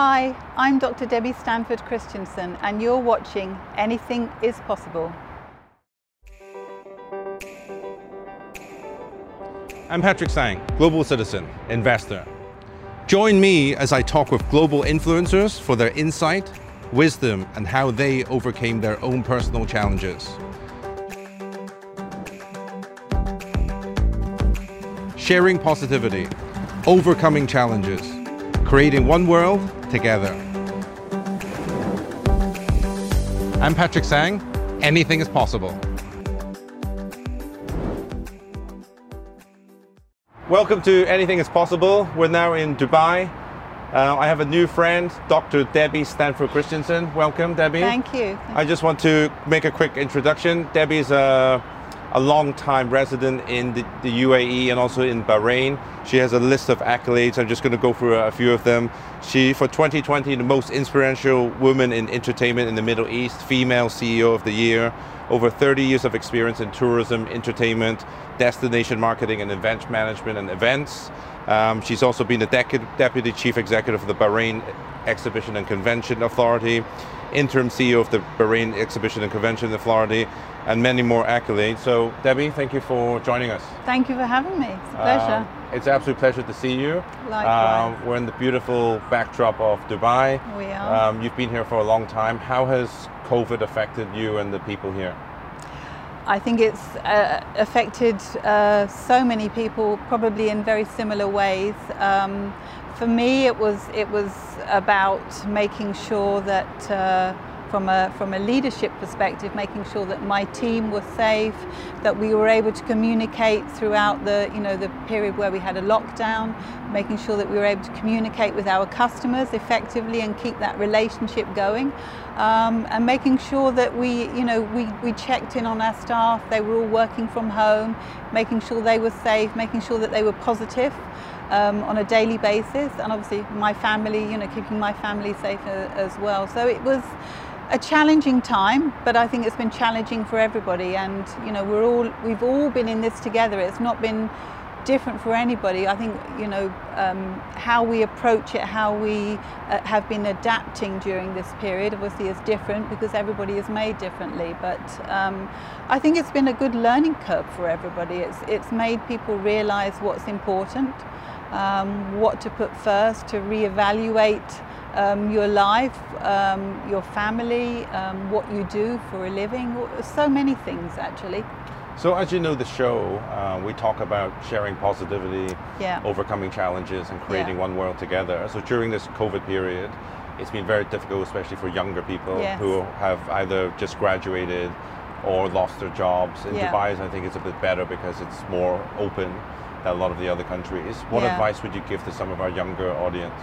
Hi, I'm Dr. Debbie Stanford Kristiansen, and you're watching Anything is Possible. I'm Patrick Sang, global citizen, investor. Join me as I talk with global influencers for their insight, wisdom, and how they overcame their own personal challenges. Sharing positivity, overcoming challenges, creating one world together. I'm Patrick Sang. Anything is possible. Welcome to Anything is Possible. We're now in Dubai. Uh, I have a new friend, Dr. Debbie Stanford Kristiansen. Welcome, Debbie. Thank you. I just want to make a quick introduction. Debbie is a, a long-time resident in the, the, UAE and also in Bahrain. She has a list of accolades. I'm just going to go through a, a few of them. She, for 2020, the most influential woman in entertainment in the Middle East, female CEO of the year, over 30 years of experience in tourism, entertainment, destination marketing and event management and events. Um, she's also been the Deputy Chief Executive of the Bahrain Exhibition and Convention Authority, interim CEO of the Bahrain Exhibition and Convention Authority, and many more accolades. So, Debbie, thank you for joining us. Thank you for having me. It's a pleasure. Um, it's an absolute pleasure to see you. Likewise. Um, we're in the beautiful backdrop of Dubai. We are. Um, you've been here for a long time. How has COVID affected you and the people here? I think it's uh, affected uh, so many people, probably in very similar ways. Um, for me, it was it was about making sure that. Uh, from a, from a leadership perspective, making sure that my team was safe, that we were able to communicate throughout the, you know, the period where we had a lockdown, making sure that we were able to communicate with our customers effectively and keep that relationship going, um, and making sure that we, you know, we, we checked in on our staff, they were all working from home, making sure they were safe, making sure that they were positive. Um, on a daily basis, and obviously my family, you know, keeping my family safe uh, as well. So it was, a challenging time, but I think it's been challenging for everybody. And you know, we're all we've all been in this together. It's not been different for anybody. I think you know um, how we approach it, how we uh, have been adapting during this period. Obviously, is different because everybody is made differently. But um, I think it's been a good learning curve for everybody. It's it's made people realise what's important, um, what to put first, to reevaluate um, your life, um, your family, um, what you do for a living, so many things actually. So as you know the show, uh, we talk about sharing positivity, yeah. overcoming challenges and creating yeah. one world together. So during this COVID period, it's been very difficult, especially for younger people yes. who have either just graduated or lost their jobs. In yeah. Dubai, I think it's a bit better because it's more open a lot of the other countries. What advice would you give to some of our younger audience?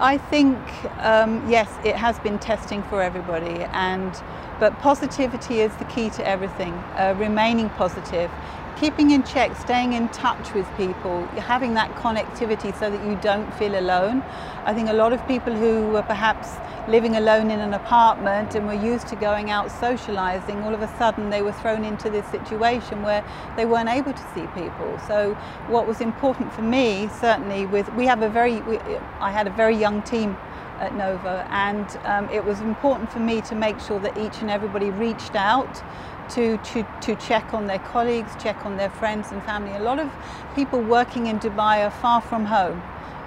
I think um, yes, it has been testing for everybody, and but positivity is the key to everything. Uh, remaining positive, keeping in check, staying in touch with people, having that connectivity so that you don't feel alone. I think a lot of people who were perhaps living alone in an apartment and were used to going out socializing, all of a sudden they were thrown into this situation where they weren't able to see people. So what was important for me, certainly with, we have a very, we, I had a very young team at Novo and um, it was important for me to make sure that each and everybody reached out to, to, to check on their colleagues, check on their friends and family. A lot of people working in Dubai are far from home.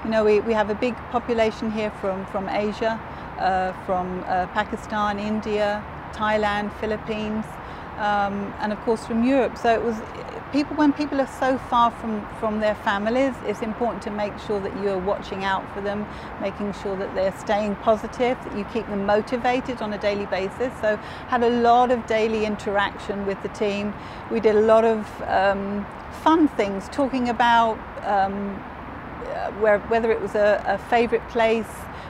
You know, we, we have a big population here from, from Asia, uh, from uh, Pakistan, India, Thailand, Philippines, um, and of course from Europe. So it was people when people are so far from from their families, it's important to make sure that you're watching out for them, making sure that they're staying positive, that you keep them motivated on a daily basis. So had a lot of daily interaction with the team. We did a lot of um, fun things, talking about um, where, whether it was a, a favorite place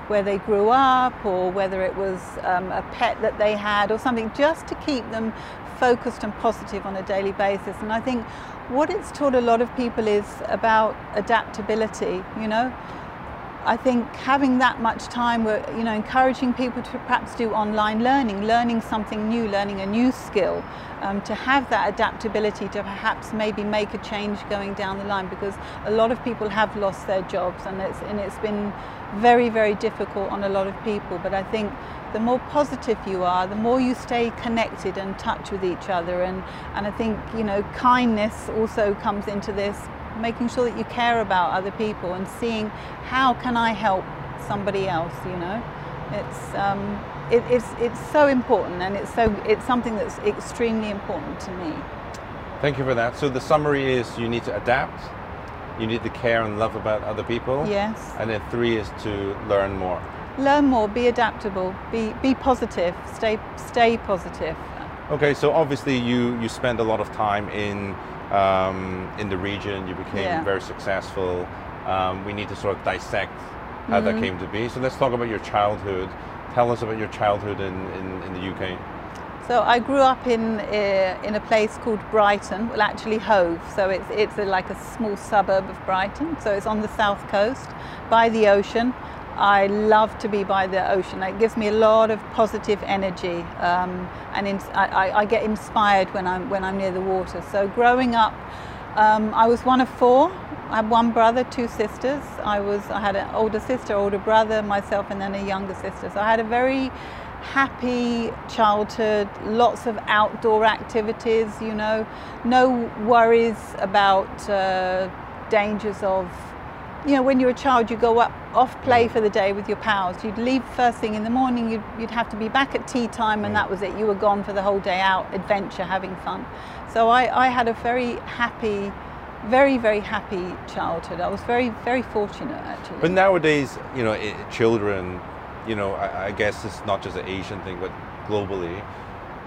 where they grew up or whether it was um, a pet that they had or something just to keep them focused and positive on a daily basis. And I think what it's taught a lot of people is about adaptability, you know. I think having that much time, we're, you know, encouraging people to perhaps do online learning, learning something new, learning a new skill, um, to have that adaptability to perhaps maybe make a change going down the line because a lot of people have lost their jobs and it's, and it's been very, very difficult on a lot of people. But I think the more positive you are, the more you stay connected and touch with each other. And, and I think, you know, kindness also comes into this making sure that you care about other people and seeing how can I help somebody else, you know. It's, um, it, it's, it's so important and it's, so, it's something that's extremely important to me. Thank you for that. So the summary is you need to adapt, you need to care and love about other people. Yes. And then three is to learn more. Learn more, be adaptable, be, be positive, stay, stay positive. Okay, so obviously you, you spend a lot of time in um, in the region. You became yeah. very successful. Um, we need to sort of dissect how mm-hmm. that came to be. So let's talk about your childhood. Tell us about your childhood in, in, in the UK. So I grew up in uh, in a place called Brighton, well actually Hove. So it's it's a, like a small suburb of Brighton. So it's on the south coast, by the ocean. I love to be by the ocean. It gives me a lot of positive energy, um, and in, I, I, get inspired when I'm when I'm near the water. So growing up, um, I was one of four. I had one brother, two sisters. I was I had an older sister, older brother, myself, and then a younger sister. So I had a very happy childhood, lots of outdoor activities. You know, no worries about uh, dangers of you know, when you're a child, you go up off play for the day with your pals. You'd leave first thing in the morning. You'd, you'd have to be back at tea time, and mm. that was it. You were gone for the whole day out, adventure, having fun. So I, I had a very happy, very very happy childhood. I was very very fortunate actually. But nowadays, you know, it, children, you know, I, I guess it's not just an Asian thing, but globally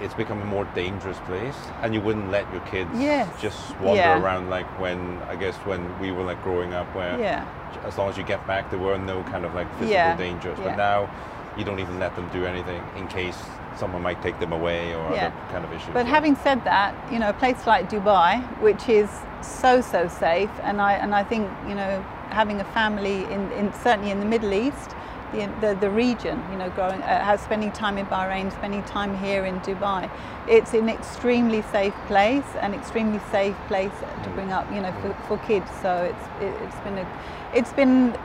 it's become a more dangerous place and you wouldn't let your kids yes. just wander yeah. around like when I guess when we were like growing up where yeah. as long as you get back there were no kind of like physical yeah. dangers. But now you don't even let them do anything in case someone might take them away or other kind of issues. But having said that, you know, a place like Dubai, which is so so safe and I and I think, you know, having a family in, in certainly in the Middle East the, the, the region, you know, growing, uh, spending time in Bahrain, spending time here in Dubai. It's an extremely safe place, an extremely safe place to bring up, you know, for, for kids. So it's, it, has been a, it's been,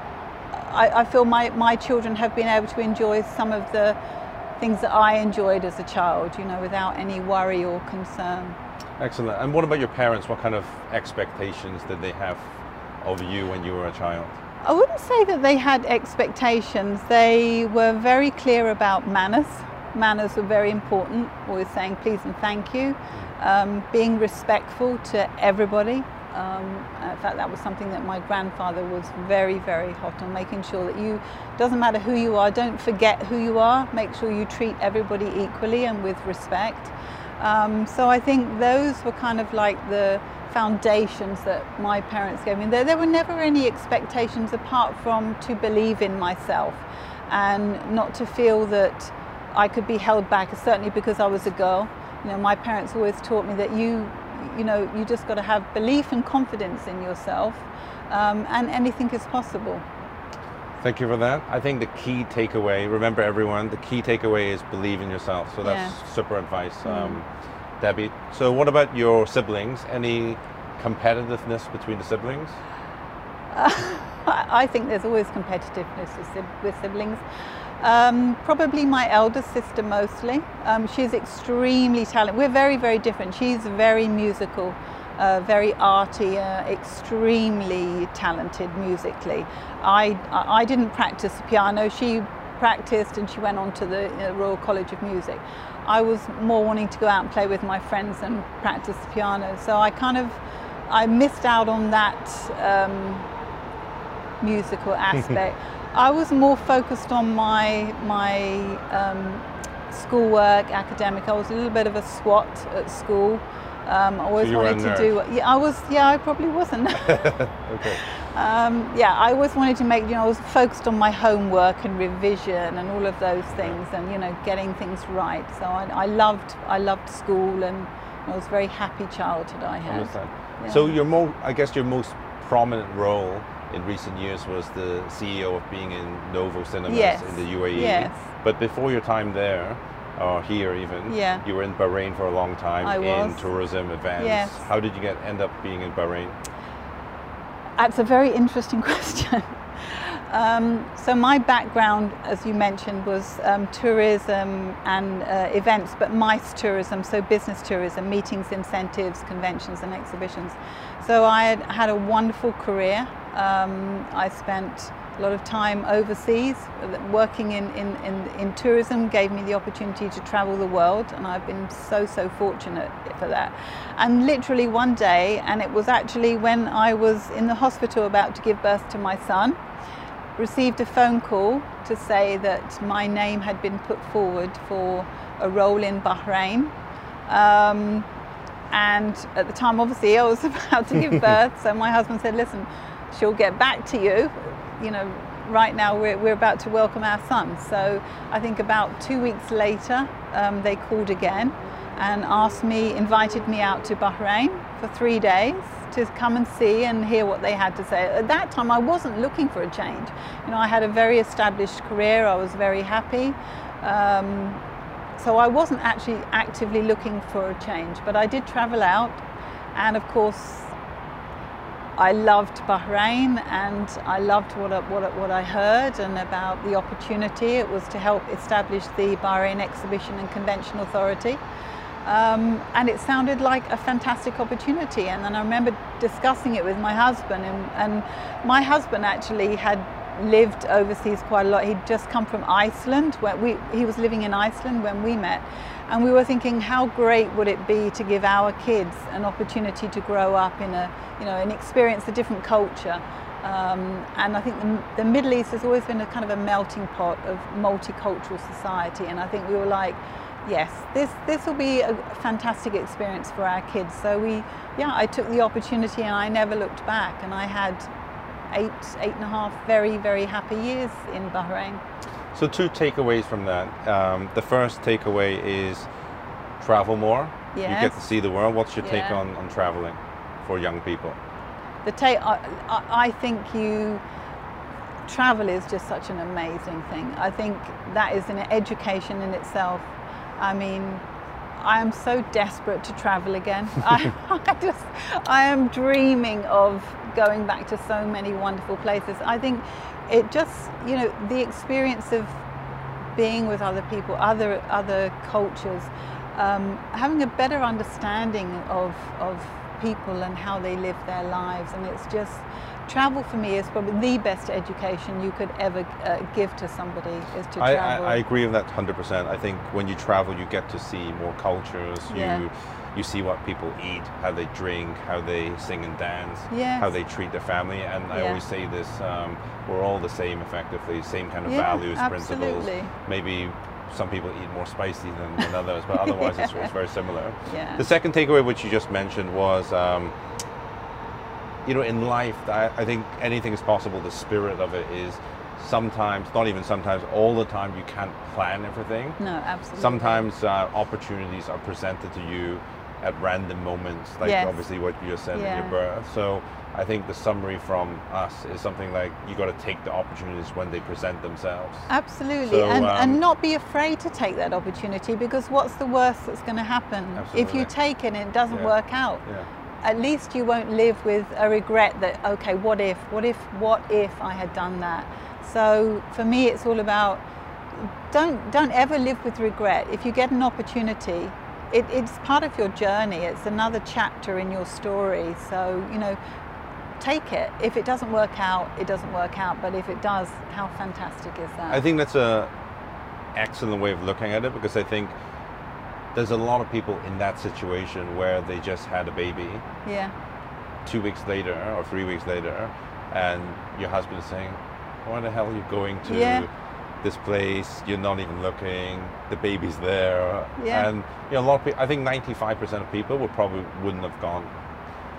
I, I feel my, my children have been able to enjoy some of the things that I enjoyed as a child, you know, without any worry or concern. Excellent. And what about your parents? What kind of expectations did they have of you when you were a child? I wouldn't say that they had expectations. They were very clear about manners. Manners were very important, always saying please and thank you, um, being respectful to everybody. Um, in fact, that was something that my grandfather was very, very hot on, making sure that you, doesn't matter who you are, don't forget who you are, make sure you treat everybody equally and with respect. Um, so I think those were kind of like the, foundations that my parents gave me. There, there were never any expectations apart from to believe in myself and not to feel that I could be held back, certainly because I was a girl. You know, my parents always taught me that you, you know, you just got to have belief and confidence in yourself um, and anything is possible. Thank you for that. I think the key takeaway, remember everyone, the key takeaway is believe in yourself. So that's yeah. super advice. Mm. Um, Debbie. So what about your siblings? Any competitiveness between the siblings? Uh, I think there's always competitiveness with siblings. Um, probably my elder sister mostly. Um, she's extremely talented. We're very, very different. She's very musical, uh, very arty, uh, extremely talented musically. I, I didn't practice the piano. She practiced and she went on to the uh, Royal College of Music. I was more wanting to go out and play with my friends and practice the piano. So I kind of, I missed out on that um, musical aspect. I was more focused on my, my um, schoolwork, academic. I was a little bit of a swot at school. Um, I always so wanted to do. Yeah, I was. Yeah, I probably wasn't. okay. Um, yeah, I always wanted to make. You know, I was focused on my homework and revision and all of those things, and you know, getting things right. So I, I loved. I loved school, and I was a very happy childhood I had. Understand. Yeah. So your most, I guess, your most prominent role in recent years was the CEO of being in Novo Cinemas Yes. in the UAE. Yes. But before your time there, or here even, Yeah. you were in Bahrain for a long time I in was. tourism events. Yes. How did you get end up being in Bahrain? That's a very interesting question. Um, so my background, as you mentioned, was um, tourism and uh, events, but MICE tourism, so business tourism, meetings, incentives, conventions and exhibitions. So I had had a wonderful career. Um, I spent a lot of time overseas. Working in, in, in, in tourism gave me the opportunity to travel the world and I've been so, so fortunate for that. And literally one day, and it was actually when I was in the hospital about to give birth to my son, received a phone call to say that my name had been put forward for a role in Bahrain. Um, and at the time, obviously, I was about to give birth, so my husband said, Listen, she'll get back to you. You know, right now we're, we're about to welcome our son. So I think about two weeks later, um, they called again and asked me, invited me out to Bahrain for three days to come and see and hear what they had to say. At that time, I wasn't looking for a change. You know, I had a very established career. I was very happy. Um, so I wasn't actually actively looking for a change, but I did travel out, and of course, I loved Bahrain, and I loved what what, what I heard and about the opportunity. It was to help establish the Bahrain Exhibition and Convention Authority. Um, and it sounded like a fantastic opportunity. And then I remember discussing it with my husband, and, and my husband actually had lived overseas quite a lot. He'd just come from Iceland, where we, he was living in Iceland when we met. And we were thinking, how great would it be to give our kids an opportunity to grow up in a, you know, and experience a different culture. Um, and I think the, the Middle East has always been a kind of a melting pot of multicultural society. And I think we were like, yes, this this will be a fantastic experience for our kids. So we, yeah, I took the opportunity and I never looked back. And I had eight eight and a half very very happy years in Bahrain. So two takeaways from that. Um, the first takeaway is travel more. You get to see the world. What's your take on, on traveling for young people? The ta- I, I, I think you travel is just such an amazing thing. I think that is an education in itself. I mean, I am so desperate to travel again. I, I just, I am dreaming of going back to so many wonderful places. I think it just, you know, the experience of being with other people, other other cultures, um, having a better understanding of of people and how they live their lives, and it's just travel for me is probably the best education you could ever uh, give to somebody is to I, travel. I, I agree with that 100%. I think when you travel, you get to see more cultures. Yeah. You see what people eat, how they drink, how they sing and dance, Yes. how they treat their family. And I always say this: um, we're all the same, effectively, same kind of Yeah, values, principles. Maybe some people eat more spicy than, than others, but otherwise it's, it's very similar. Yeah. The second takeaway, which you just mentioned, was. Um, you know, in life, I, I think anything is possible. The spirit of it is sometimes, not even sometimes, all the time, you can't plan everything. no, absolutely. Sometimes uh, opportunities are presented to you at random moments, like Yes. obviously what you just said in Yeah. your birth. So I think the summary from us is something like you got to take the opportunities when they present themselves. Absolutely, So, and, um, and not be afraid to take that opportunity because what's the worst that's going to happen if you take it and it doesn't Yeah. work out? Yeah. At least you won't live with a regret that okay, what if, what if, what if I had done that? So for me, it's all about don't don't ever live with regret. If you get an opportunity, it, it's part of your journey. It's another chapter in your story. So you know, take it. If it doesn't work out, it doesn't work out. But if it does, how fantastic is that? I think that's a excellent way of looking at it because I think there's a lot of people in that situation where they just had a baby yeah, two weeks later or three weeks later, and your husband is saying, "Why the hell are you going to Yeah. This place? You're not even looking. The baby's there." Yeah. And you know, a lot of people. I think 95% of people would probably wouldn't have gone.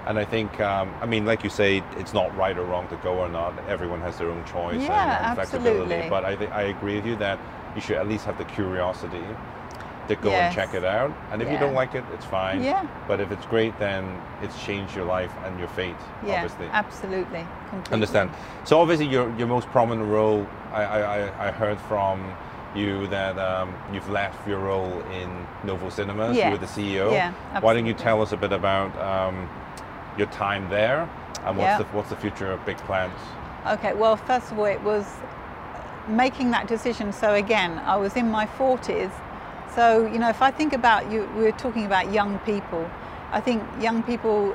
And I think, um, I mean, like you say, it's not right or wrong to go or not. Everyone has their own choice and- Yeah, and, flexibility. absolutely. But I think I agree with you that you should at least have the curiosity. To go Yes. and check it out. And if you don't like it, it's fine. Yeah. But if it's great, then it's changed your life and your fate, Yeah, obviously. absolutely. Completely. Understand. So obviously your, your most prominent role, I, I, I- heard from you that um, you've left your role in Novo Cinemas. You were the CEO. Yeah, absolutely. Why don't you tell us a bit about um, your time there and what's, Yeah. the, what's the future of big plans? Okay, well, first of all, it was making that decision. So, again, I was in my 40s. So, you know, if I think about you, we're talking about young people. I think young people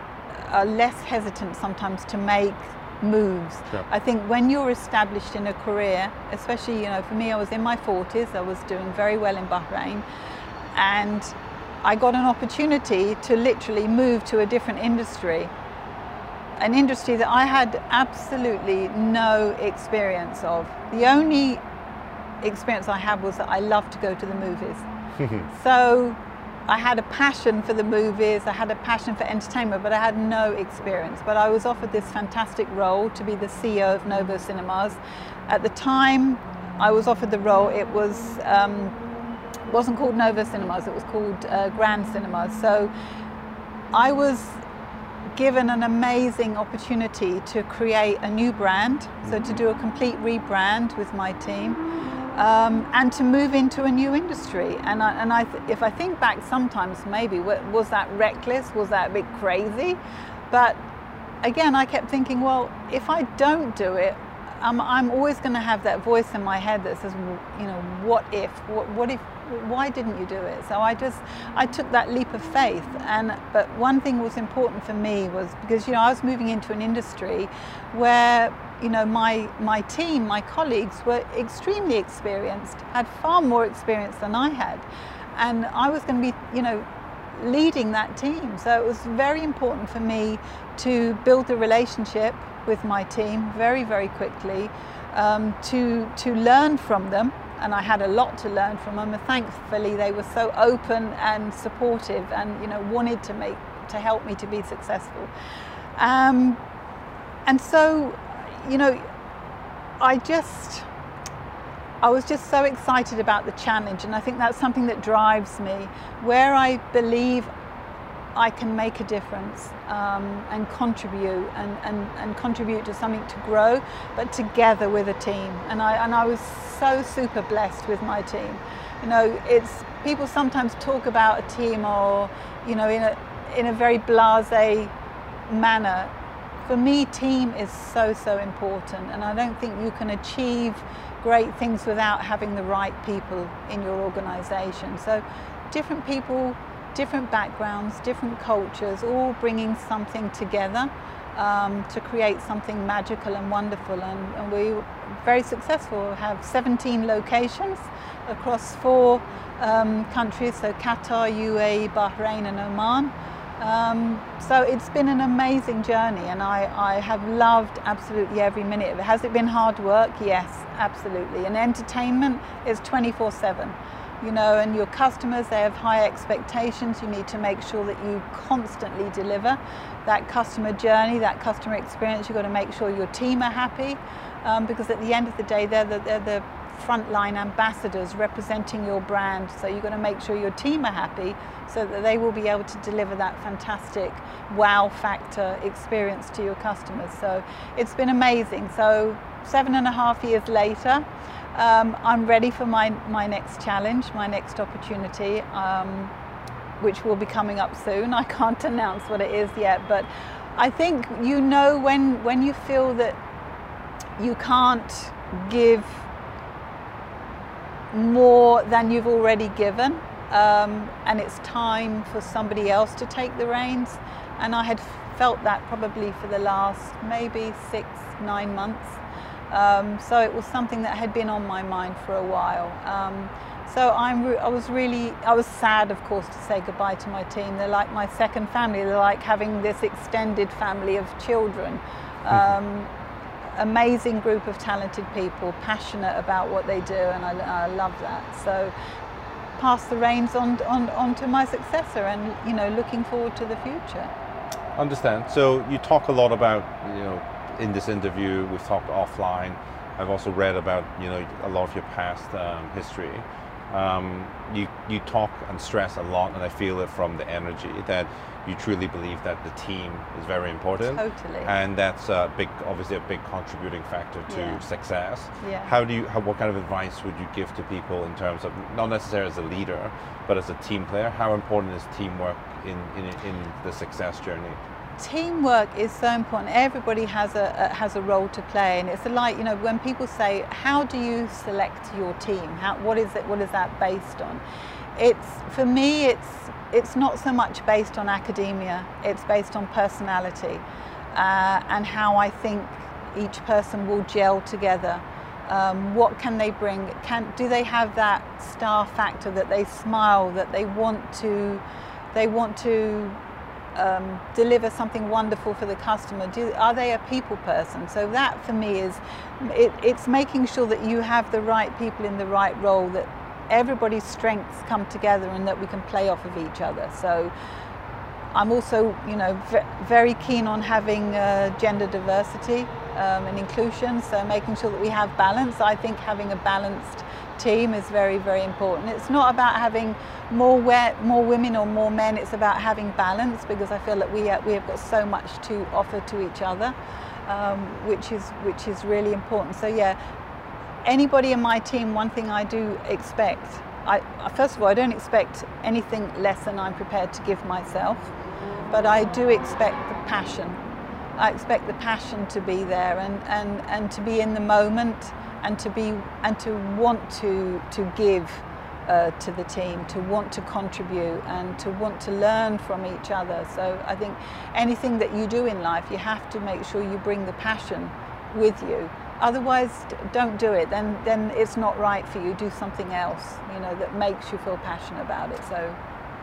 are less hesitant sometimes to make moves. Sure. I think when you're established in a career, especially, you know, for me, I was in my 40s, I was doing very well in Bahrain, and I got an opportunity to literally move to a different industry an industry that I had absolutely no experience of. The only experience I had was that I loved to go to the movies. so I had a passion for the movies, I had a passion for entertainment, but I had no experience. But I was offered this fantastic role to be the CEO of Novo Cinemas. At the time I was offered the role, it was um, wasn't called Novo Cinemas, it was called uh, Grand Cinemas. So I was given an amazing opportunity to create a new brand, so to do a complete rebrand with my team, um, and to move into a new industry. And, I, and I if I think back, sometimes maybe was that reckless? Was that a bit crazy? But again, I kept thinking, well, if I don't do it, um, I'm always going to have that voice in my head that says, you know, what if? What, what if? Why didn't you do it? So I just, I took that leap of faith. And but one thing was important for me was because you know I was moving into an industry where you know my my team, my colleagues were extremely experienced, had far more experience than I had, and I was going to be, you know, leading that team. So it was very important for me to build a relationship with my team very, very quickly, um, to, to learn from them. And I had a lot to learn from them. And thankfully, they were so open and supportive and, you know, wanted to make, to help me to be successful. Um, and so, you know, I just, I was just so excited about the challenge, and I think that's something that drives me. Where I believe I can make a difference um, and contribute and, and, and contribute to something to grow, but together with a team. And I, and I was so super blessed with my team. You know, it's people sometimes talk about a team or, you know, in a, in a very blase manner. For me, team is so, so important. And I don't think you can achieve great things without having the right people in your organization. So different people, different backgrounds, different cultures, all bringing something together um, to create something magical and wonderful. And, and we were very successful. We have 17 locations across four um, countries, so Qatar, UAE, Bahrain and Oman. Um, so it's been an amazing journey and I, I have loved absolutely every minute of it. Has it been hard work? Yes, absolutely. And entertainment is 24 7 you know, and your customers, they have high expectations. You need to make sure that you constantly deliver that customer journey, that customer experience. You've got to make sure your team are happy um, because at the end of the day, they're the, they're the frontline ambassadors representing your brand. So you've got to make sure your team are happy so that they will be able to deliver that fantastic wow factor experience to your customers. So it's been amazing. So seven and a half years later, um, I'm ready for my, my next challenge, my next opportunity, um, which will be coming up soon. I can't announce what it is yet, but I think you know when, when you feel that you can't give more than you've already given, um, and it's time for somebody else to take the reins. And I had felt that probably for the last maybe six, nine months. Um, so it was something that had been on my mind for a while. Um, so I'm I was really, I was sad, of course, to say goodbye to my team. They're like my second family. They're like having this extended family of children. Um, amazing group of talented people, passionate about what they do, and I, I love that. So pass the reins on, on, on to my successor and, you know, looking forward to the future. Understand. So you talk a lot about, you know, in this interview, we've talked offline. I've also read about, you know, a lot of your past um, history. Um, you you talk and stress a lot, and I feel it from the energy that you truly believe that the team is very important. Totally. And that's a big, obviously a big contributing factor to Yeah. success. Yeah. How do you, how, what kind of advice would you give to people in terms of, not necessarily as a leader, but as a team player? How important is teamwork in, in, in the success journey? Teamwork is so important. Everybody has a, a has a role to play, and it's like you know when people say, "How do you select your team? How, what is it? What is that based on?" It's for me, it's it's not so much based on academia. It's based on personality uh, and how I think each person will gel together. Um, what can they bring? Can do they have that star factor that they smile, that they want to, they want to um, deliver something wonderful for the customer? Do, are they a people person? So that for me is, it, it's making sure that you have the right people in the right role, that everybody's strengths come together and that we can play off of each other. So I'm also, you know, very keen on having uh, gender diversity um, and inclusion. So making sure that we have balance. I think having a balanced team is very, very important. It's not about having more more women or more men. It's about having balance because I feel that we we have got so much to offer to each other, um, which is which is really important. So yeah, anybody in my team, one thing I do expect. I, first of all, I don't expect anything less than I'm prepared to give myself, but I do expect the passion. I expect the passion to be there and, and, and to be in the moment and to be and to want to to give uh, to the team, to want to contribute and to want to learn from each other. So I think anything that you do in life, you have to make sure you bring the passion with you. Otherwise, don't do it. Then then it's not right for you. Do something else, you know, that makes you feel passionate about it. So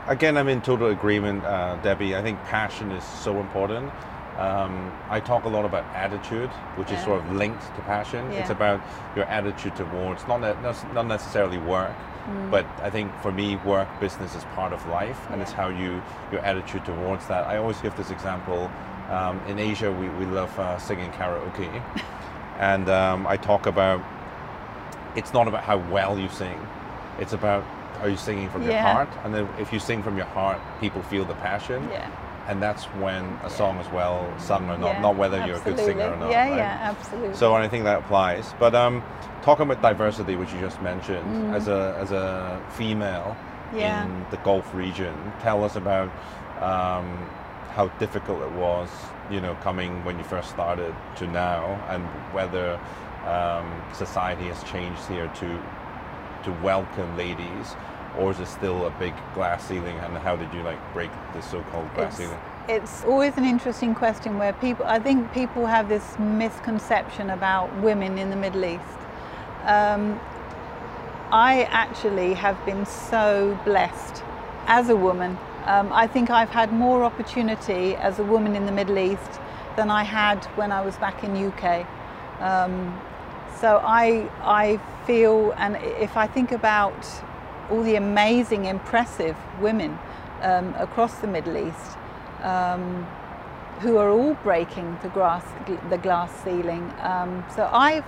Again, I'm in total agreement, uh, Debbie. I think passion is so important. Um, I talk a lot about attitude, which is sort of linked to passion. It's about your attitude towards not ne- not necessarily work, but I think for me, work business is part of life, and it's Mm. How you your attitude towards that. I always give this example. Um, in Asia, we, we love uh, singing karaoke, and um, I talk about it's not about how well you sing, it's about are you singing from your heart, and then if you sing from your heart, people feel the passion, yeah, and that's when a song is well sung or not, yeah, not whether you're a good singer or not. Yeah, right? yeah, absolutely. So I think that applies. But um, talking about diversity, which you just mentioned, as a as a female Mm. Yeah. in the Gulf region, tell us about um, how difficult it was, you know, coming when you first started to now, and whether um, society has changed here to to welcome ladies, or is it still a big glass ceiling? And how did you like break the so-called glass it's, ceiling? it's always an interesting question where people, I think people have this misconception about women in the Middle East. Um, I actually have been so blessed as a woman. Um, I think I've had more opportunity as a woman in the Middle East than I had when I was back in UK. Um, so I, I feel, and if I think about all the amazing, impressive women um, across the Middle East, um, who are all breaking the glass, the glass ceiling. Um, so I've,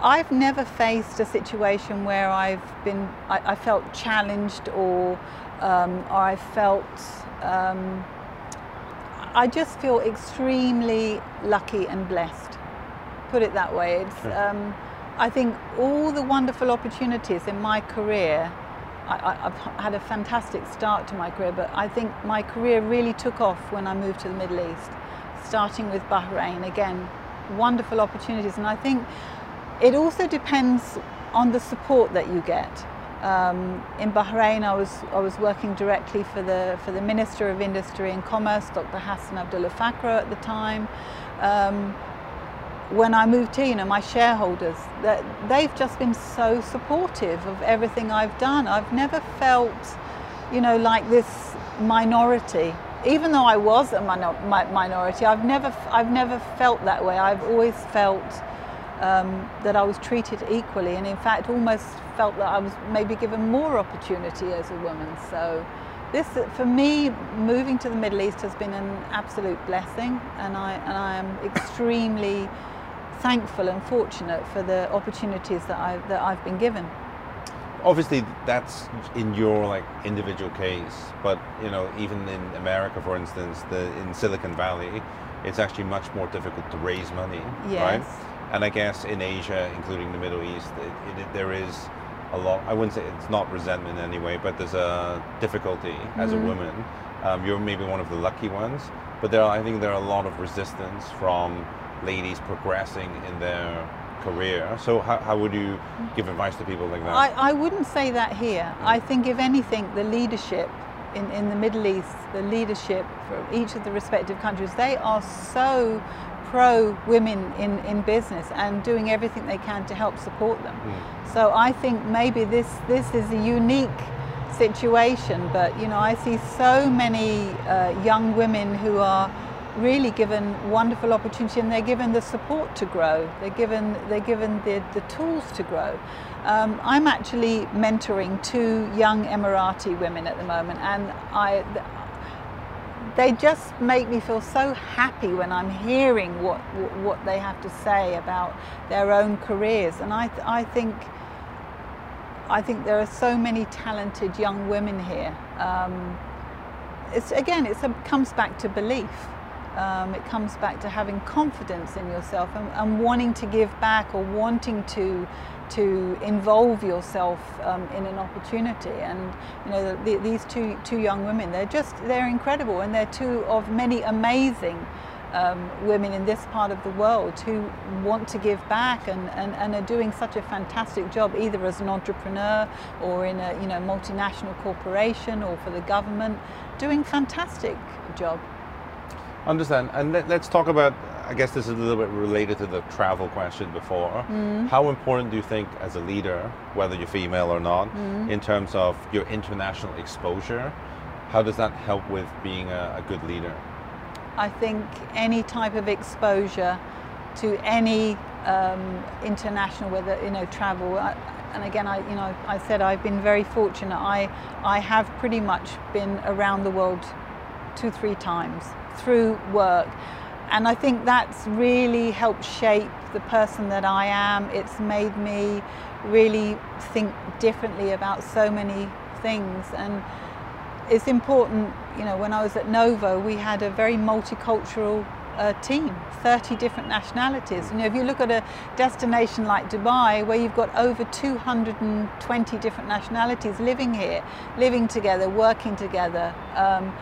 I've never faced a situation where I've been, I, I felt challenged or, um, or I felt, um, I just feel extremely lucky and blessed. Put it that way. It's, um, I think all the wonderful opportunities in my career I, I've had a fantastic start to my career, but I think my career really took off when I moved to the Middle East, starting with Bahrain. Again, wonderful opportunities, and I think it also depends on the support that you get. Um, in Bahrain, I was I was working directly for the for the Minister of Industry and Commerce, Dr. Hassan Abdullah Fakhro at the time. Um, when I moved here, you know, my shareholders, that they've just been so supportive of everything I've done. I've never felt, you know, like this minority. Even though I was a minor, mi- minority, I've never, I've never felt that way. I've always felt um, that I was treated equally, and in fact, almost felt that I was maybe given more opportunity as a woman. So, this, for me, moving to the Middle East has been an absolute blessing, and I, and I am extremely thankful and fortunate for the opportunities that, I, that I've been given. obviously that's in your like individual case, but you know even in America, for instance, the in Silicon Valley, it's actually much more difficult to raise money, Yes. right? And I guess in Asia, including the Middle East, it, it, there is a lot. I wouldn't say it's not resentment anyway, but there's a difficulty as a woman. Um, you're maybe one of the lucky ones, but there, are, I think, there are a lot of resistance from ladies progressing in their career. So how, how would you give advice to people like that? I, I wouldn't say that here. I think, if anything, the leadership in, in the Middle East, the leadership from each of the respective countries, they are so pro women in, in business and doing everything they can to help support them. So I think maybe this, this is a unique situation, but you know, I see so many uh, young women who are really given wonderful opportunity and they're given the support to grow. They're given, they're given the, the tools to grow. Um, I'm actually mentoring two young Emirati women at the moment and I, they just make me feel so happy when I'm hearing what, what they have to say about their own careers. And I, I think I think there are so many talented young women here. Um, it's again, it comes back to belief. Um, it comes back to having confidence in yourself and, and wanting to give back or wanting to to involve yourself um, in an opportunity. And you know, the, these two two young women, they're just they're incredible, and they're two of many amazing um, women in this part of the world who want to give back and, and, and are doing such a fantastic job either as an entrepreneur or in a you know multinational corporation or for the government doing fantastic job Understand. And let, us talk about, I guess this is a little bit related to the travel question before. How important do you think, as a leader, whether you're female or not, in terms of your international exposure, how does that help with being a, a good leader? I think any type of exposure to any um, international, whether you know travel, I, and again, I you know I said I've been very fortunate. I I have pretty much been around the world two three times through work, and I think that's really helped shape the person that I am. It's made me really think differently about so many things and it's important, you know, when I was at Novo, we had a very multicultural uh, team, 30 different nationalities. You know, if you look at a destination like Dubai, where you've got over 220 different nationalities living here, living together, working together, um,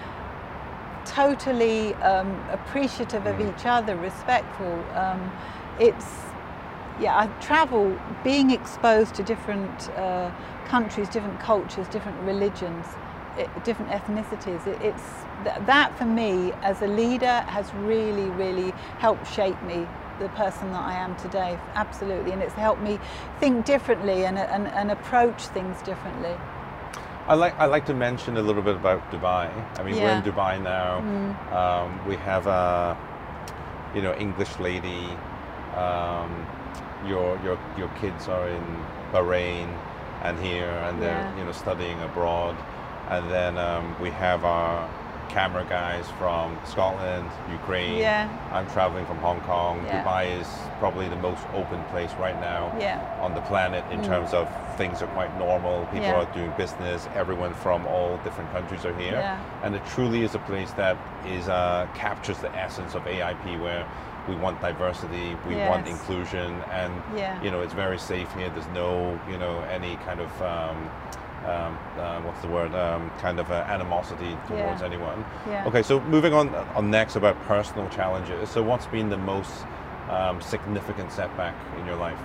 totally um, appreciative of each other, respectful. Um, it's yeah, I travel, being exposed to different uh, countries, different cultures, different religions, it, different ethnicities. It, it's th- that for me as a leader has really, really helped shape me, the person that I am today. Absolutely, and it's helped me think differently and, and, and approach things differently. I like I like to mention a little bit about Dubai. I mean, we're in Dubai now. Um, we have a you know English lady. Um, your your your kids are in Bahrain and here, and they're Yeah. you know studying abroad. And then um, we have our camera guys from Scotland, Ukraine. Yeah. I'm traveling from Hong Kong. Yeah. Dubai is probably the most open place right now Yeah. on the planet in terms of things are quite normal. People Yeah. are doing business. Everyone from all different countries are here, Yeah. and it truly is a place that is uh, captures the essence of AIP, where we want diversity, we want inclusion, and Yeah. you know it's very safe here. There's no you know any kind of um, um, uh, what's the word? Um, kind of uh, animosity towards Yeah. anyone. Yeah. Okay, so moving on on next about personal challenges. So what's been the most um, significant setback in your life?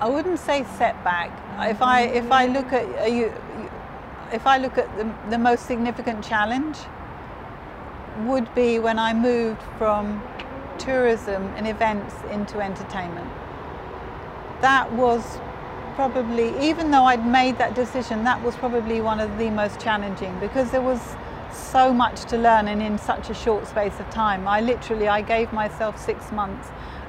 I wouldn't say setback. If I if I look at uh, you- if I look at the, the most significant challenge, would be when I moved from tourism and events into entertainment. That was probably, even though I'd made that decision, that was probably one of the most challenging because there was so much to learn and in such a short space of time. I literally, I gave myself six months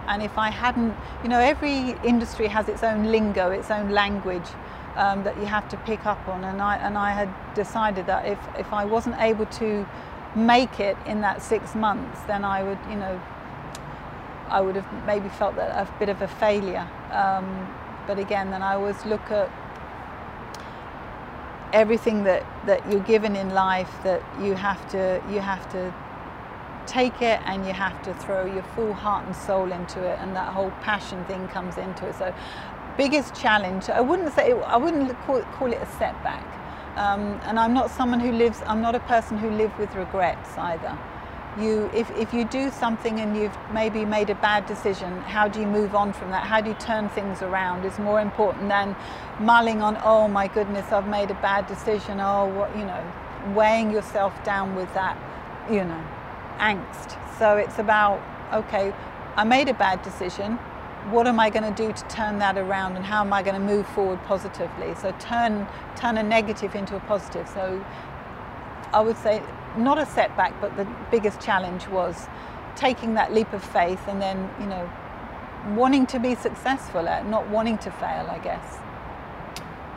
and if I hadn't, you know, every industry has its own lingo, its own language um, that you have to pick up on and I, and I had decided that if, if I wasn't able to make it in that six months, then I would, you know, I would have maybe felt that a bit of a failure. Um, But again, then I always look at everything that, that you're given in life that you have to you have to take it and you have to throw your full heart and soul into it and that whole passion thing comes into it. So biggest challenge i wouldn't say i wouldn't call it, call it a setback. Um, and i'm not someone who lives i'm not a person who lives with regrets either you if, if you do something and you've maybe made a bad decision how do you move on from that? How do you turn things around? Is more important than mulling on oh my goodness i've made a bad decision. Oh what you know weighing yourself down with that you know angst. So it's about okay i made a bad decision. What am i going to do to turn that around and how am i going to move forward positively? So turn turn a negative into a positive. So i would say not a setback, but the biggest challenge was taking that leap of faith and then, you know, wanting to be successful at, not wanting to fail, I guess.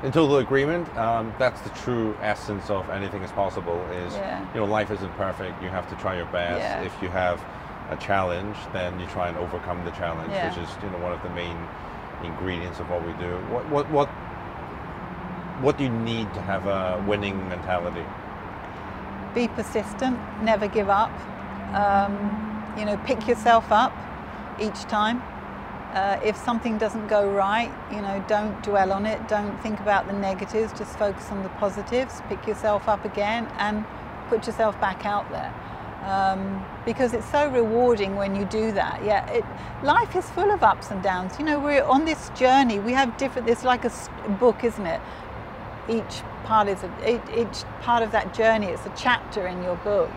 In total agreement, um, that's the true essence of anything is possible. Is yeah. you know, life isn't perfect. You have to try your best. Yeah. If you have a challenge, then you try and overcome the challenge, yeah. which is you know one of the main ingredients of what we do. What what what what do you need to have a winning mentality? Be persistent, never give up. Um, you know, pick yourself up each time. Uh, if something doesn't go right, you know, don't dwell on it. Don't think about the negatives. Just focus on the positives. Pick yourself up again and put yourself back out there. Um, because it's so rewarding when you do that. Yeah, it, life is full of ups and downs. You know, we're on this journey. We have different. It's like a book, isn't it? Each part is a, each part of that journey. It's a chapter in your book,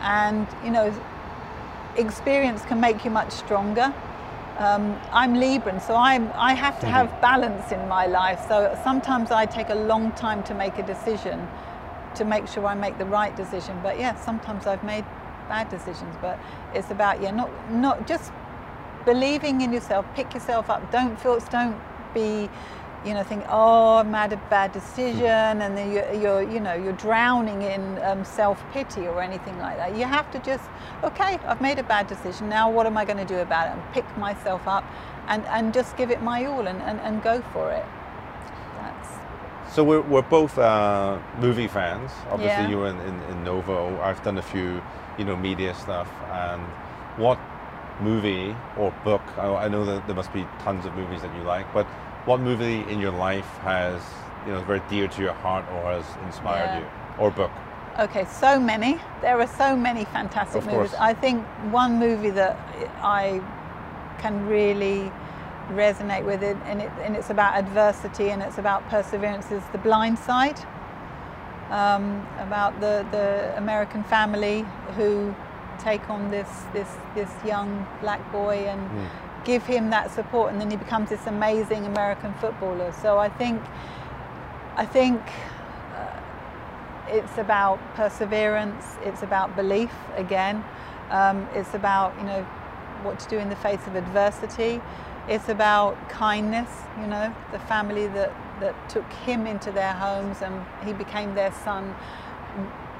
and you know, experience can make you much stronger. Um, I'm Libran, so I'm, I have to mm-hmm. have balance in my life. So sometimes I take a long time to make a decision to make sure I make the right decision. But yeah, sometimes I've made bad decisions. But it's about yeah, not not just believing in yourself. Pick yourself up. Don't feel. Don't be you know, think, oh, I made a bad decision, and then you're, you're you know, you're drowning in um, self-pity or anything like that. You have to just, okay, I've made a bad decision. Now, what am I going to do about it? And pick myself up, and, and just give it my all, and, and, and go for it. That's. So we're, we're both uh, movie fans. Obviously, yeah. you were in, in, in Novo. I've done a few, you know, media stuff. And what movie or book? I, I know that there must be tons of movies that you like, but what movie in your life has you know is very dear to your heart or has inspired yeah. you? Or book? Okay so many. There are so many fantastic of movies. Course. i think one movie that i can really resonate with it and, it and it's about adversity and it's about perseverance is the blind side. Um, about the, the american family who take on this this this young black boy and mm give him that support and then he becomes this amazing American footballer. So I think, I think uh, it's about perseverance, it's about belief again, um, it's about, you know, what to do in the face of adversity. It's about kindness, you know, the family that, that took him into their homes and he became their son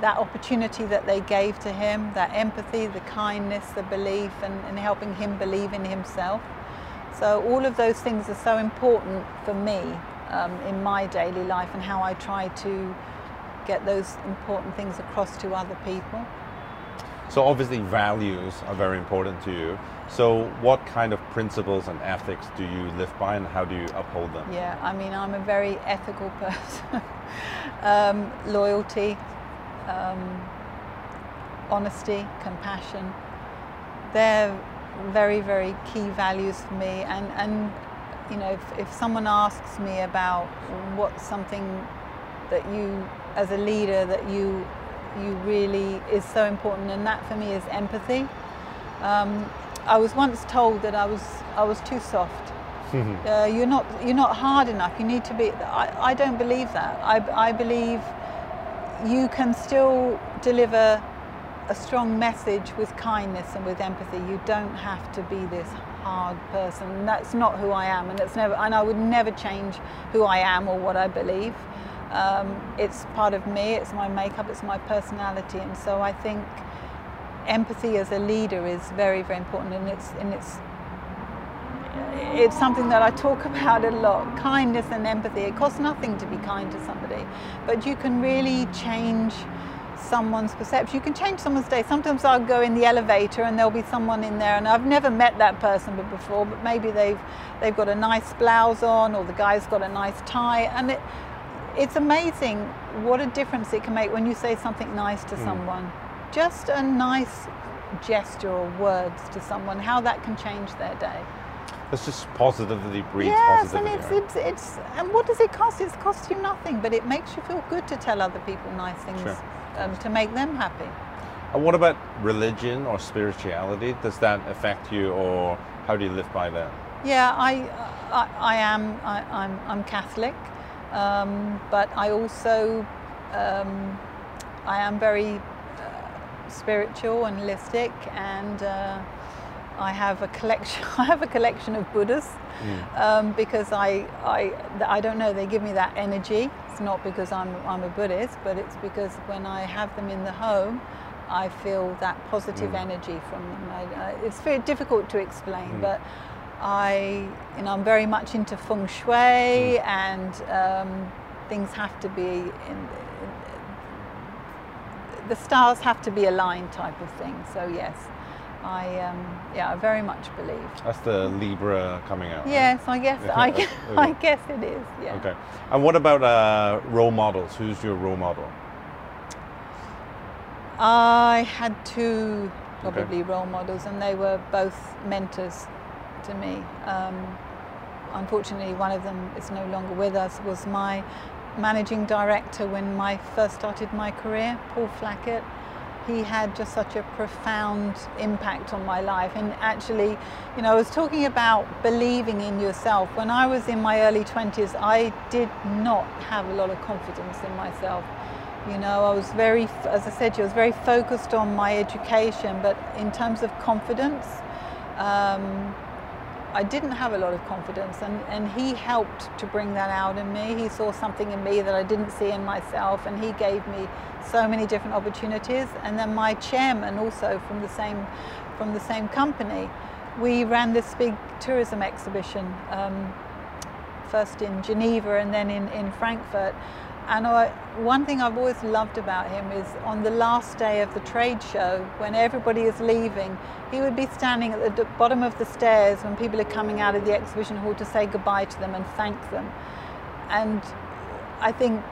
that opportunity that they gave to him, that empathy, the kindness, the belief, and, and, helping him believe in himself. So, all of those things are so important for me um, in my daily life and how I try to get those important things across to other people. So, obviously, values are very important to you. So, what kind of principles and ethics do you live by and how do you uphold them? Yeah, I mean, I'm a very ethical person. um, loyalty, um, honesty, compassion. They're very, very key values for me. And, and you know, if, if someone asks me about what's something that you, as a leader, that you, you really is so important, and that for me is empathy. Um, I was once told that I was, I was too soft. uh, you're not you're not hard enough. You need to be. I, I don't believe that. I, I believe you can still deliver a strong message with kindness and with empathy. You don't have to be this hard person. That's not who I am, and it's never. And I would never change who I am or what I believe. Um, it's part of me. It's my makeup. It's my personality, and so I think empathy as a leader is very, very important, and it's and it's it's something that I talk about a lot kindness and empathy. It costs nothing to be kind to somebody, but you can really change someone's perception. You can change someone's day. Sometimes I'll go in the elevator and there'll be someone in there, and I've never met that person before, but maybe they've they've got a nice blouse on, or the guy's got a nice tie, and it it's amazing what a difference it can make when you say something nice to mm. someone. Just a nice gesture or words to someone, how that can change their day. It's just positively breeds yes, positivity. and it's, it's, it's and what does it cost? It costs you nothing, but it makes you feel good to tell other people nice things sure. um, to make them happy. And what about religion or spirituality? Does that affect you, or how do you live by that? Yeah, I, I, I am. I, am I'm, I'm Catholic, um, but I also um, I am very uh, spiritual and holistic, and uh, I have a collection. I have a collection of Buddhas mm. um, because I, I I don't know. They give me that energy. It's not because I'm I'm a Buddhist, but it's because when I have them in the home, I feel that positive mm. energy from them. I, uh, it's very difficult to explain, mm. but I, you know, I'm very much into feng shui mm. and um, things have to be in, in, the stars have to be aligned type of thing. So yes, I um, yeah, I very much believe. That's the Libra coming out. Yes, right? I guess I, guess, I guess it is. Yeah. Okay. And what about uh, role models? Who's your role model? I had two probably okay. role models, and they were both mentors to me. Um, unfortunately, one of them is no longer with us, was my managing director when I first started my career, Paul Flackett. He had just such a profound impact on my life. And actually, you know, I was talking about believing in yourself. When I was in my early 20s, I did not have a lot of confidence in myself. You know, I was very, as I said, I was very focused on my education, but in terms of confidence, um, I didn't have a lot of confidence and, and he helped to bring that out in me. He saw something in me that I didn't see in myself and he gave me so many different opportunities. And then my chairman also from the same, from the same company, we ran this big tourism exhibition, um, first in Geneva and then in, in Frankfurt. And I, one thing I've always loved about him is on the last day of the trade show, when everybody is leaving, he would be standing at the bottom of the stairs when people are coming out of the exhibition hall to say goodbye to them and thank them. And I think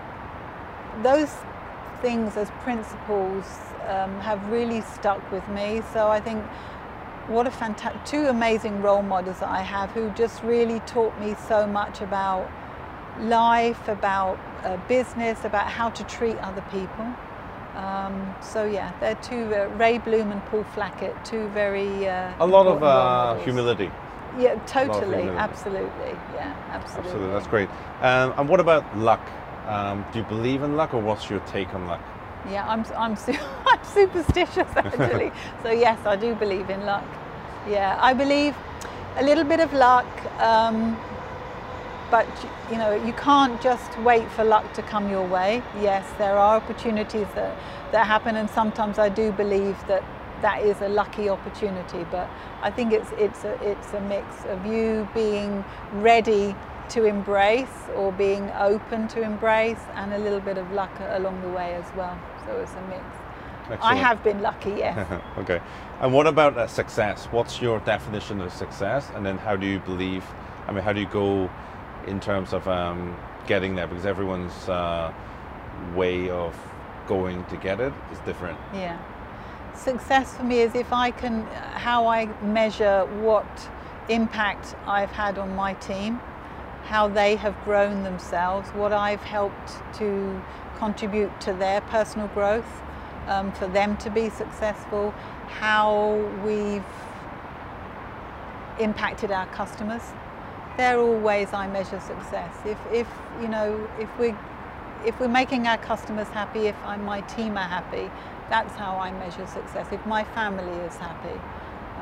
those things as principles um, have really stuck with me. So I think what a fantastic, two amazing role models that I have who just really taught me so much about life, about uh, business, about how to treat other people. Um, so yeah, they're two, uh, Ray Bloom and Paul Flackett, two very uh, A lot of uh, humility. Yeah, totally, absolutely, yeah, absolutely. Absolutely, that's great. Um, and what about luck? Um, do you believe in luck or what's your take on luck? Yeah, I'm, I'm, su I'm superstitious actually. so yes, I do believe in luck. Yeah, I believe a little bit of luck, um, but you know you can't just wait for luck to come your way yes there are opportunities that that happen and sometimes i do believe that that is a lucky opportunity but i think it's it's a it's a mix of you being ready to embrace or being open to embrace and a little bit of luck along the way as well so it's a mix Excellent. I have been lucky, yes. okay. And what about uh, success? What's your definition of success? And then how do you believe, I mean, how do you go in terms of um, getting there because everyone's uh, way of going to get it is different. Yeah. Success for me is if I can, how I measure what impact I've had on my team, how they have grown themselves, what I've helped to contribute to their personal growth, um, for them to be successful, how we've impacted our customers they're all ways I measure success. If, if you know, if we if we're making our customers happy, if I'm, my team are happy, that's how I measure success. If my family is happy,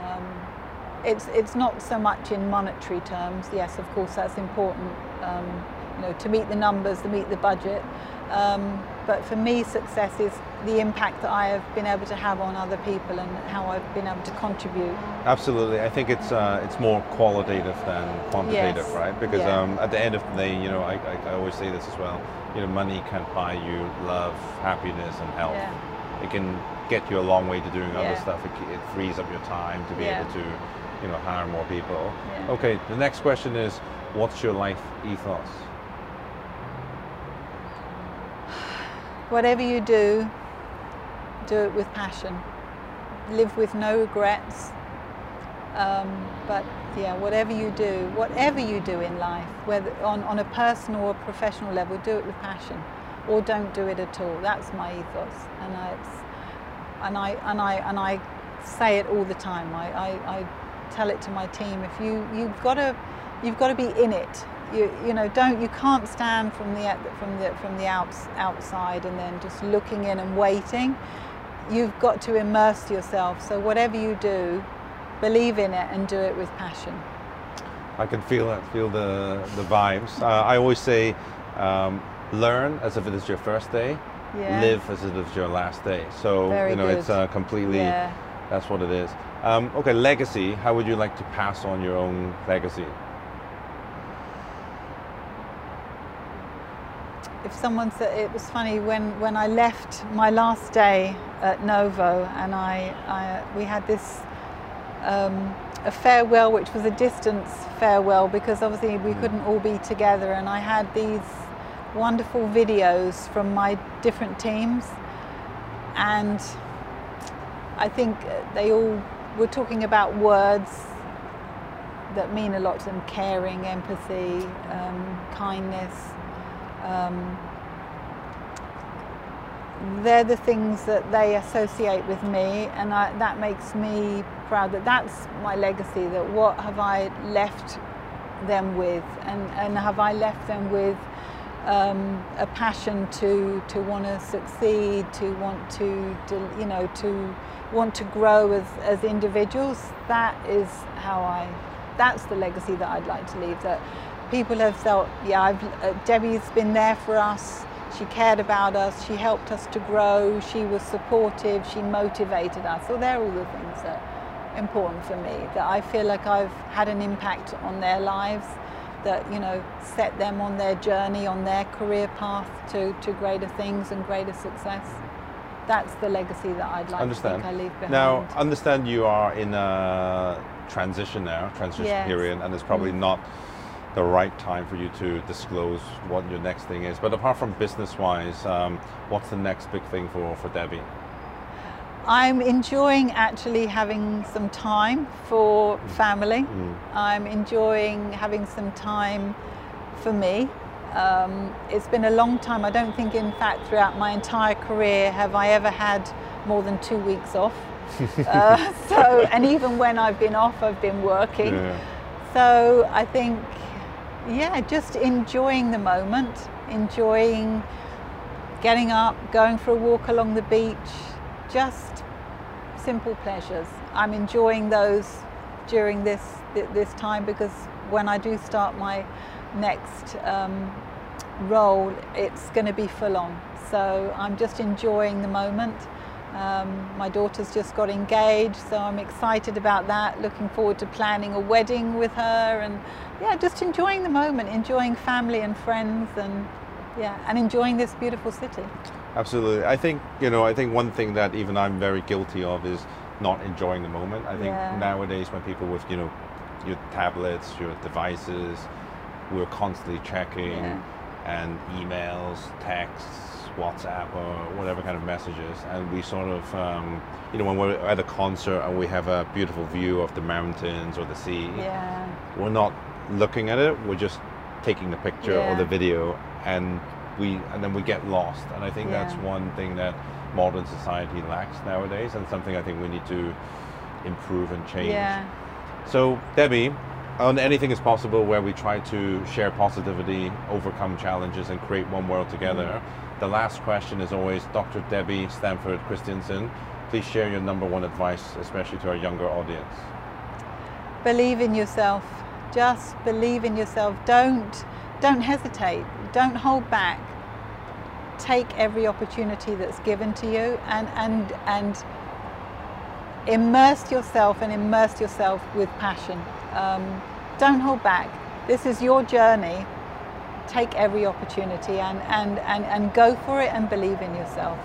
um, it's it's not so much in monetary terms. Yes, of course, that's important. Um, you know, to meet the numbers, to meet the budget. Um, but for me, success is the impact that I have been able to have on other people and how I've been able to contribute. Absolutely, I think it's uh, it's more qualitative than quantitative, Yes. right? Because Yeah. um, at the end of the day, you know, I, I, I always say this as well. You know, money can't buy you love, happiness, and health. Yeah. It can get you a long way to doing other stuff. It, it frees up your time to be Yeah. able to, you know, hire more people. Yeah. Okay, the next question is, what's your life ethos? Whatever you do, do it with passion. Live with no regrets. Um, but yeah, whatever you do, whatever you do in life, whether on, on a personal or professional level, do it with passion, or don't do it at all. That's my ethos, and I, and I and I and I say it all the time. I, I, I tell it to my team. If you you've got to you've got to be in it. You, you know don't you can't stand from the from the from the outs, outside and then just looking in and waiting. You've got to immerse yourself. So whatever you do, believe in it and do it with passion. I can feel it, feel the, the vibes. Uh, I always say, um, learn as if it is your first day, Yeah. live as if it is your last day. So, Very you know, it's good. uh, completely, Yeah. that's what it is. Um, okay, legacy. How would you like to pass on your own legacy? If someone said it was funny when, when I left my last day at Novo and I, I we had this um, a farewell which was a distance farewell because obviously we couldn't all be together and I had these wonderful videos from my different teams. And I think they all were talking about words that mean a lot to them caring empathy um, kindness um, they're the things that they associate with me, and I, that makes me proud that that's my legacy. That what have I left them with, and, and have I left them with um, a passion to to want to succeed, to want to, to you know to want to grow as, as individuals. That is how I. That's the legacy that I'd like to leave. That people have felt, yeah, I've, uh, Debbie's been there for us. She cared about us. She helped us to grow. She was supportive. She motivated us. So they're all the things that are important for me. That I feel like I've had an impact on their lives. That you know, set them on their journey, on their career path to, to greater things and greater success. That's the legacy that I'd like understand. to think I leave behind. Now, understand you are in a transition now, transition Yes. period, and it's probably not the right time for you to disclose what your next thing is. But apart from business-wise, um, what's the next big thing for, for Debbie? I'm enjoying actually having some time for family. I'm enjoying having some time for me. Um, it's been a long time. I don't think, in fact, throughout my entire career have I ever had more than two weeks off. uh, so, and even when I've been off, I've been working. Yeah. So I think, yeah, just enjoying the moment, enjoying getting up, going for a walk along the beach, just simple pleasures. I'm enjoying those during this this time because when I do start my next um, role, it's going to be full on. So I'm just enjoying the moment. Um, my daughter's just got engaged, so I'm excited about that. Looking forward to planning a wedding with her, and yeah, just enjoying the moment, enjoying family and friends, and yeah, and enjoying this beautiful city. Absolutely. I think, you know, I think one thing that even I'm very guilty of is not enjoying the moment. I think Yeah. nowadays when people with, you know, your tablets, your devices, we're constantly checking Yeah. and emails, texts, WhatsApp or whatever kind of messages. And we sort of, um, you know, when we're at a concert and we have a beautiful view of the mountains or the sea, Yeah, we're not looking at it we're just taking the picture or the video and we and then we get lost and i think that's one thing that modern society lacks nowadays and something i think we need to improve and change yeah. so debbie on anything is possible where we try to share positivity overcome challenges and create one world together Mm-hmm. The last question is always dr debbie stanford Kristiansen please share your number one advice especially to our younger audience believe in yourself just believe in yourself don't don't hesitate, don't hold back. Take every opportunity that's given to you and, and, and immerse yourself and immerse yourself with passion. Um, don't hold back. This is your journey. Take every opportunity and, and, and, and go for it and believe in yourself.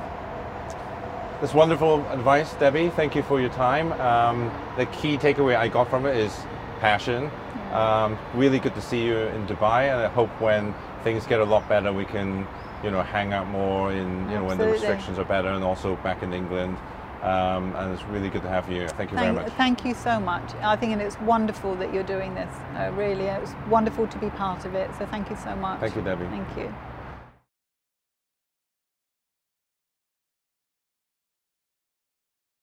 That's wonderful advice, Debbie. Thank you for your time. Um, the key takeaway I got from it is passion. Um, really good to see you in Dubai, and I hope when things get a lot better, we can, you know, hang out more in, you know, when the restrictions are better, and also back in England. Um, and it's really good to have you. Thank you very much. thank you so much. I think and it's wonderful that you're doing this. Uh, really, it's wonderful to be part of it. So thank you so much. Thank you, Debbie. Thank you.